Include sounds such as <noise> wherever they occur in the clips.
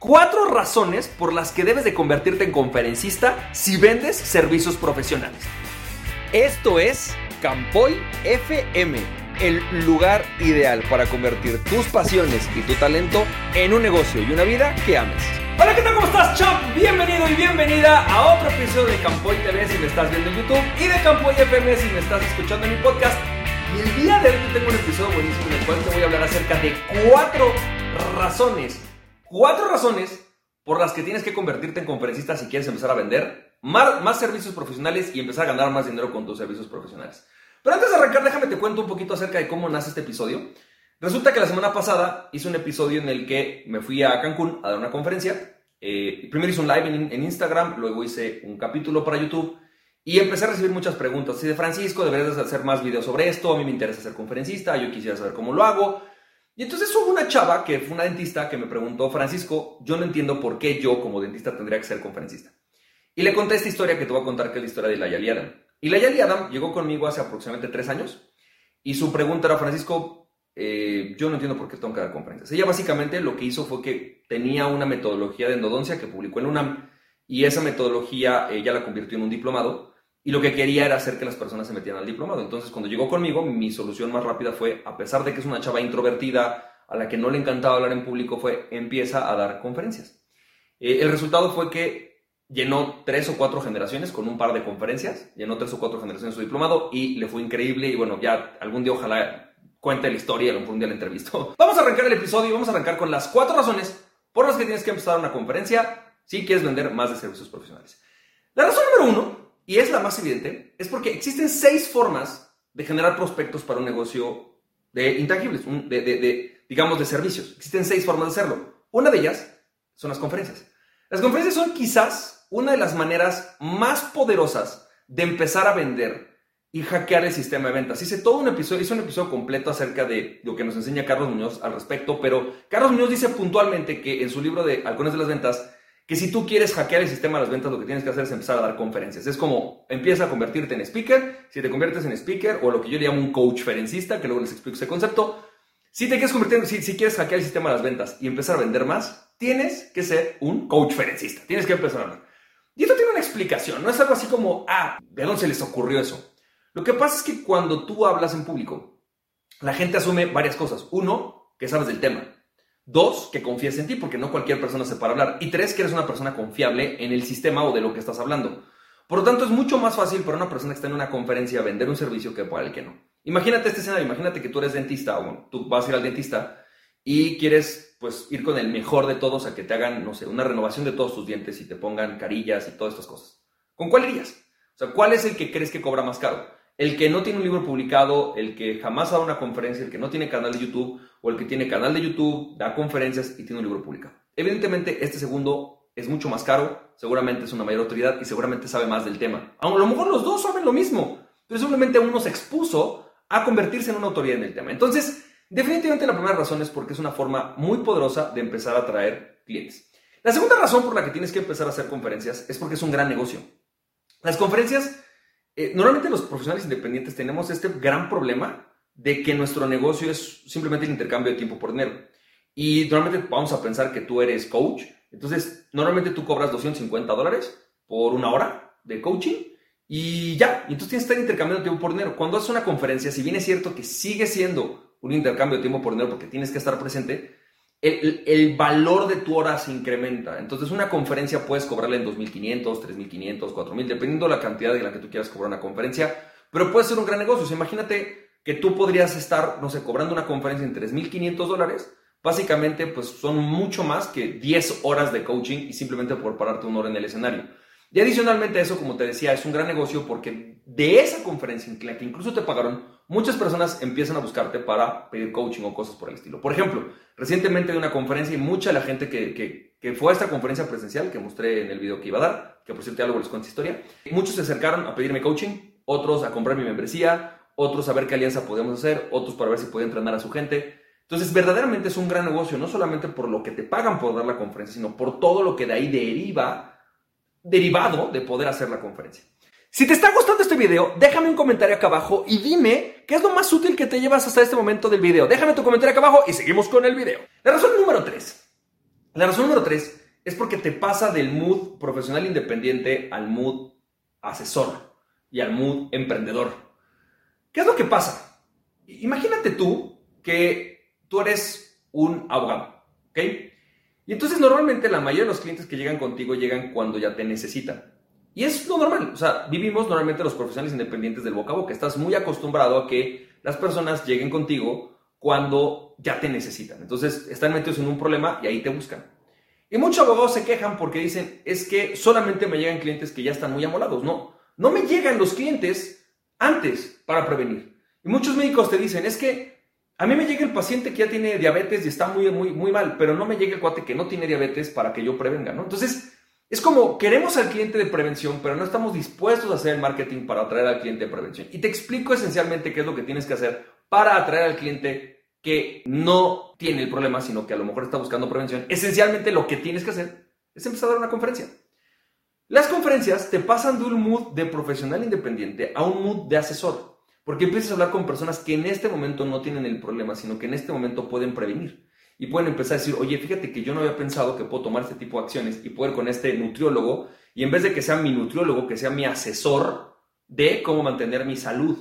Cuatro razones por las que debes de convertirte en conferencista si vendes servicios profesionales. Esto es Campoy FM, el lugar ideal para convertir tus pasiones y tu talento en un negocio y una vida que ames. Hola, ¿qué tal? ¿Cómo estás, champ? Bienvenido y bienvenida a otro episodio de Campoy TV si me estás viendo en YouTube y de Campoy FM si me estás escuchando en mi podcast. Y el día de hoy tengo un episodio buenísimo en el cual te voy a hablar acerca de cuatro razones Cuatro razones por las que tienes que convertirte en conferencista si quieres empezar a vender más, servicios profesionales y empezar a ganar más dinero con tus servicios profesionales. Pero antes de arrancar, déjame te cuento un poquito acerca de cómo nace este episodio. Resulta que la semana pasada hice un episodio en el que me fui a Cancún a dar una conferencia. Eh, primero hice un live en, en, Instagram, luego hice un capítulo para YouTube y empecé a recibir muchas preguntas. Así de Francisco, deberías hacer más videos sobre esto, a mí me interesa ser conferencista, yo quisiera saber cómo lo hago. Y entonces hubo una chava que fue una dentista que me preguntó, Francisco, yo no entiendo por qué yo como dentista tendría que ser conferencista. Y le conté esta historia que te voy a contar, que es la historia de la Yali Adam. Y la Yali Adam llegó conmigo hace aproximadamente tres años y su pregunta era, Francisco, eh, yo no entiendo por qué tengo que dar conferencias. Ella básicamente lo que hizo fue que tenía una metodología de endodoncia que publicó en UNAM y esa metodología ella la convirtió en un diplomado y lo que quería era hacer que las personas se metieran al diplomado. Entonces, cuando llegó conmigo, mi solución más rápida fue, a pesar de que es una chava introvertida, a la que no le encantaba hablar en público, fue, empieza a dar conferencias. Eh, el resultado fue que llenó tres o cuatro generaciones con un par de conferencias, llenó tres o cuatro generaciones su diplomado y le fue increíble y bueno, ya algún día ojalá cuente la historia, algún día la entrevisto. <laughs> Vamos a arrancar el episodio y vamos a arrancar con las cuatro razones por las que tienes que empezar una conferencia si quieres vender más de servicios profesionales. La razón número uno y es la más evidente, es porque existen seis formas de generar prospectos para un negocio de intangibles, de, digamos, de servicios. Existen seis formas de hacerlo. Una de ellas son las conferencias. Las conferencias son quizás una de las maneras más poderosas de empezar a vender y hackear el sistema de ventas. Hice todo un episodio, hice un episodio completo acerca de lo que nos enseña Carlos Muñoz al respecto, pero Carlos Muñoz dice puntualmente que en su libro de Halcones de las Ventas, que si tú quieres hackear el sistema de las ventas, lo que tienes que hacer es empezar a dar conferencias. Es como empieza a convertirte en speaker, si te conviertes en speaker o lo que yo llamo un coach ferencista, que luego les explico ese concepto, si te quieres convertir, si quieres hackear el sistema de las ventas y empezar a vender más, tienes que ser un coach ferencista, tienes que empezar a hablar. Y esto tiene una explicación, no es algo así como, ah, ¿de dónde se les ocurrió eso? Lo que pasa es que cuando tú hablas en público, la gente asume varias cosas. Uno, que sabes del tema. Dos, que confíes en ti, porque no cualquier persona se para hablar. Y tres, que eres una persona confiable en el sistema o de lo que estás hablando. Por lo tanto, es mucho más fácil para una persona que está en una conferencia vender un servicio que para el que no. Imagínate este escenario, imagínate que tú eres dentista o tú vas a ir al dentista y quieres pues ir con el mejor de todos a que te hagan, no sé, una renovación de todos tus dientes y te pongan carillas y todas estas cosas. ¿Con cuál irías? O sea, ¿cuál es el que crees que cobra más caro? El que no tiene un libro publicado, el que jamás ha dado una conferencia, el que no tiene canal de YouTube o el que tiene canal de YouTube, da conferencias y tiene un libro publicado. Evidentemente, este segundo es mucho más caro, seguramente es una mayor autoridad y seguramente sabe más del tema. A lo mejor los dos saben lo mismo, pero simplemente uno se expuso a convertirse en una autoridad en el tema. Entonces, definitivamente la primera razón es porque es una forma muy poderosa de empezar a atraer clientes. La segunda razón por la que tienes que empezar a hacer conferencias es porque es un gran negocio. Las conferencias eh, normalmente los profesionales independientes tenemos este gran problema de que nuestro negocio es simplemente el intercambio de tiempo por dinero. Y normalmente vamos a pensar que tú eres coach, entonces normalmente tú cobras 250 dólares por una hora de coaching y ya, entonces tienes que estar intercambiando tiempo por dinero. Cuando haces una conferencia, si bien es cierto que sigue siendo un intercambio de tiempo por dinero porque tienes que estar presente, el, valor de tu hora se incrementa. Entonces, una conferencia puedes cobrarla en 2.500, 3.500, 4.000, dependiendo de la cantidad de la que tú quieras cobrar una conferencia, pero puede ser un gran negocio. imagínate que tú podrías estar, no sé, cobrando una conferencia en 3.500 dólares. Básicamente, pues son mucho más que 10 horas de coaching y simplemente por pararte una hora en el escenario. Y adicionalmente a eso, como te decía, es un gran negocio porque de esa conferencia en la que incluso te pagaron, muchas personas empiezan a buscarte para pedir coaching o cosas por el estilo. Por ejemplo, recientemente de una conferencia y mucha la gente que, que, que, fue a esta conferencia presencial que mostré en el video que iba a dar, que por cierto ya luego les cuento historia, muchos se acercaron a pedirme coaching, otros a comprar mi membresía, otros a ver qué alianza podemos hacer, otros para ver si podía entrenar a su gente. Entonces, verdaderamente es un gran negocio, no solamente por lo que te pagan por dar la conferencia, sino por todo lo que de ahí deriva derivado de poder hacer la conferencia. Si te está gustando este video, déjame un comentario acá abajo y dime qué es lo más útil que te llevas hasta este momento del video. Déjame tu comentario acá abajo y seguimos con el video. La razón número 3 La razón número tres es porque te pasa del mood profesional independiente al mood asesor y al mood emprendedor. ¿Qué es lo que pasa? Imagínate tú que tú eres un abogado, ¿ok? Y entonces normalmente la mayoría de los clientes que llegan contigo llegan cuando ya te necesitan. Y es lo normal, o sea, vivimos normalmente los profesionales independientes del boca a boca. Estás muy acostumbrado a que las personas lleguen contigo cuando ya te necesitan. Entonces están metidos en un problema y ahí te buscan. Y muchos abogados se quejan porque dicen, es que solamente me llegan clientes que ya están muy amolados. No, no me llegan los clientes antes para prevenir. Y muchos médicos te dicen, es que a mí me llega el paciente que ya tiene diabetes y está muy, muy, muy mal, pero no me llega el cuate que no tiene diabetes para que yo prevenga, ¿no? Entonces, es como queremos al cliente de prevención, pero no estamos dispuestos a hacer el marketing para atraer al cliente de prevención. Y te explico esencialmente qué es lo que tienes que hacer para atraer al cliente que no tiene el problema, sino que a lo mejor está buscando prevención. Esencialmente lo que tienes que hacer es empezar a dar una conferencia. Las conferencias te pasan de un mood de profesional independiente a un mood de asesor, porque empiezas a hablar con personas que en este momento no tienen el problema, sino que en este momento pueden prevenir y pueden empezar a decir, oye, fíjate que yo no había pensado que puedo tomar este tipo de acciones y poder con este nutriólogo, y en vez de que sea mi nutriólogo, que sea mi asesor de cómo mantener mi salud.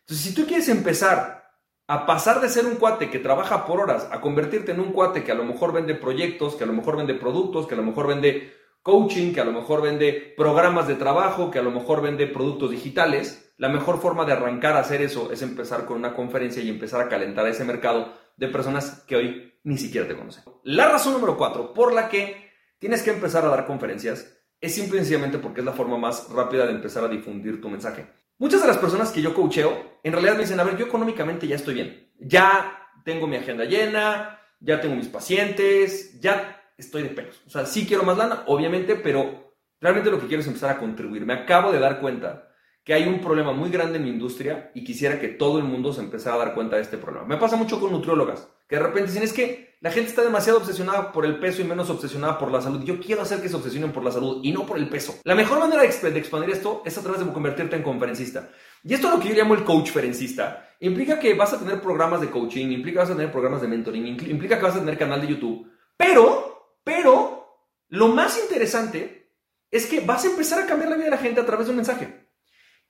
Entonces, si tú quieres empezar a pasar de ser un cuate que trabaja por horas a convertirte en un cuate que a lo mejor vende proyectos, que a lo mejor vende productos, que a lo mejor vende coaching, que a lo mejor vende programas de trabajo, que a lo mejor vende productos digitales, la mejor forma de arrancar a hacer eso es empezar con una conferencia y empezar a calentar ese mercado de personas que hoy ni siquiera te conocen. La razón número cuatro por la que tienes que empezar a dar conferencias es simplemente porque es la forma más rápida de empezar a difundir tu mensaje. Muchas de las personas que yo coacheo en realidad me dicen, a ver, yo económicamente ya estoy bien, ya tengo mi agenda llena, ya tengo mis pacientes, ya estoy de pelos. O sea, sí quiero más lana, obviamente, pero realmente lo que quiero es empezar a contribuir. Me acabo de dar cuenta que hay un problema muy grande en mi industria y quisiera que todo el mundo se empezara a dar cuenta de este problema. Me pasa mucho con nutriólogas, que de repente dicen, es que la gente está demasiado obsesionada por el peso y menos obsesionada por la salud. Yo quiero hacer que se obsesionen por la salud y no por el peso. La mejor manera de, expandir esto es a través de convertirte en conferencista. Y esto es lo que yo llamo el coach ferencista. Implica que vas a tener programas de coaching, implica que vas a tener programas de mentoring, implica que vas a tener canal de YouTube. Pero, pero, lo más interesante es que vas a empezar a cambiar la vida de la gente a través de un mensaje.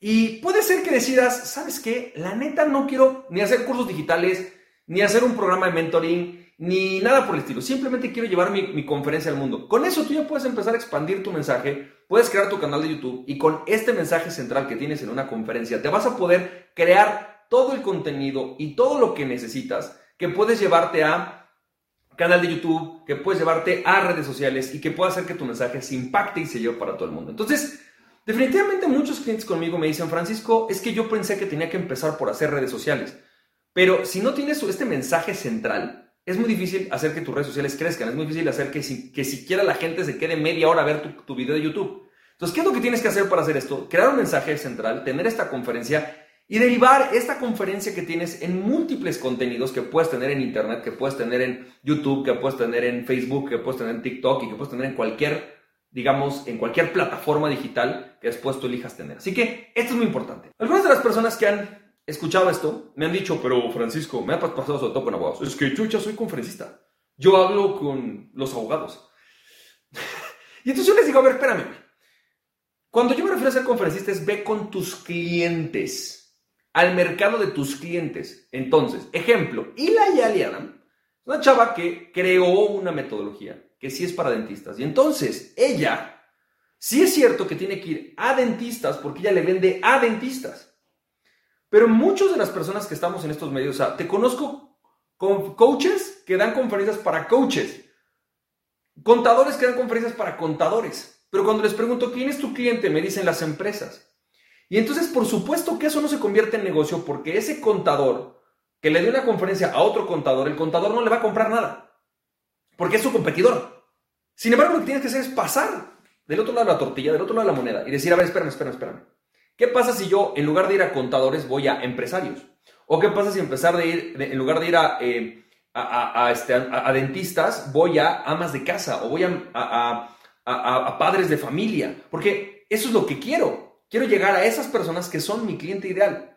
Y puede ser que decidas, ¿sabes qué? La neta no quiero ni hacer cursos digitales, ni hacer un programa de mentoring, ni nada por el estilo. Simplemente quiero llevar mi, conferencia al mundo. Con eso tú ya puedes empezar a expandir tu mensaje, puedes crear tu canal de YouTube y con este mensaje central que tienes en una conferencia te vas a poder crear todo el contenido y todo lo que necesitas que puedes llevarte a canal de YouTube, que puedes llevarte a redes sociales y que pueda hacer que tu mensaje se impacte y se lleve para todo el mundo. Entonces, Definitivamente muchos clientes conmigo me dicen, Francisco, es que yo pensé que tenía que empezar por hacer redes sociales. Pero si no tienes este mensaje central, es muy difícil hacer que tus redes sociales crezcan, es muy difícil hacer que, que siquiera la gente se quede media hora a ver tu, tu video de YouTube. Entonces, ¿qué es lo que tienes que hacer para hacer esto? Crear un mensaje central, tener esta conferencia y derivar esta conferencia que tienes en múltiples contenidos que puedes tener en Internet, que puedes tener en YouTube, que puedes tener en Facebook, que puedes tener en TikTok y que puedes tener en cualquier digamos, en cualquier plataforma digital que después tú elijas tener. Así que esto es muy importante. Algunas de las personas que han escuchado esto me han dicho, pero Francisco, me ha pasado sobre todo con abogados, es que yo soy conferencista. Yo hablo con los abogados. <laughs> y entonces yo les digo, a ver, espérame. Cuando yo me refiero a ser conferencista es ve con tus clientes, al mercado de tus clientes. Entonces, ejemplo, Ila Yali Adam, una chava que creó una metodología que sí es para dentistas. Y entonces, ella, sí es cierto que tiene que ir a dentistas porque ella le vende a dentistas. Pero muchas de las personas que estamos en estos medios, o sea, te conozco con coaches que dan conferencias para coaches, contadores que dan conferencias para contadores. Pero cuando les pregunto, ¿quién es tu cliente? Me dicen las empresas. Y entonces, por supuesto que eso no se convierte en negocio porque ese contador que le dé una conferencia a otro contador, el contador no le va a comprar nada porque es su competidor. Sin embargo, lo que tienes que hacer es pasar del otro lado de la tortilla, del otro lado de la moneda y decir, a ver, espérame, espérame, espérame. ¿Qué pasa si yo, en lugar de ir a contadores, voy a empresarios? ¿O qué pasa si empezar de ir, en lugar de ir eh, a, este, a, dentistas, voy a amas de casa o voy a, a padres de familia? Porque eso es lo que quiero. Quiero llegar a esas personas que son mi cliente ideal.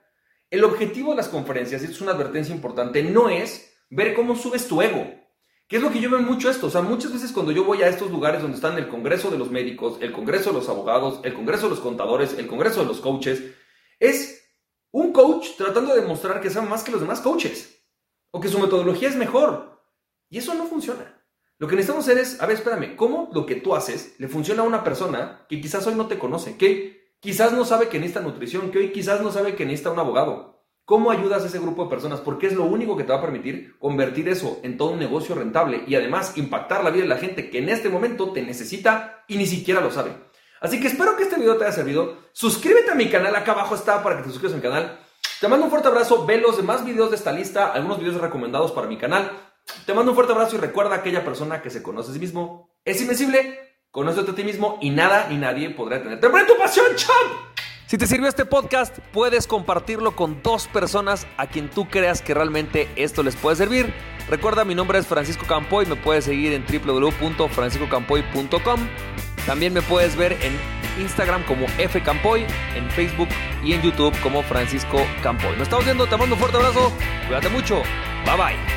El objetivo de las conferencias, y esto es una advertencia importante, no es ver cómo subes tu ego. ¿Qué es lo que yo veo mucho esto? O sea, muchas veces cuando yo voy a estos lugares donde están el Congreso de los médicos, el Congreso de los abogados, el Congreso de los contadores, el Congreso de los coaches, es un coach tratando de demostrar que sabe más que los demás coaches o que su metodología es mejor. Y eso no funciona. Lo que necesitamos hacer es, a ver, espérame, ¿cómo lo que tú haces le funciona a una persona que quizás hoy no te conoce, que quizás no sabe que necesita nutrición, que hoy quizás no sabe que necesita un abogado? ¿Cómo ayudas a ese grupo de personas? Porque es lo único que te va a permitir convertir eso en todo un negocio rentable y además impactar la vida de la gente que en este momento te necesita y ni siquiera lo sabe. Así que espero que este video te haya servido. Suscríbete a mi canal, acá abajo está para que te suscribas a mi canal. Te mando un fuerte abrazo, ve los demás videos de esta lista, algunos videos recomendados para mi canal. Te mando un fuerte abrazo y recuerda a aquella persona que se conoce a sí mismo. Es invencible, conócete a ti mismo y nada ni nadie podrá tenerte. ¡Pero tu pasión, champ! Si te sirvió este podcast, puedes compartirlo con dos personas a quien tú creas que realmente esto les puede servir. Recuerda, mi nombre es Francisco Campoy, me puedes seguir en www.franciscocampoy.com. También me puedes ver en Instagram como fcampoy, en Facebook y en YouTube como Francisco Campoy. Nos estamos viendo, te mando un fuerte abrazo, cuídate mucho, bye bye.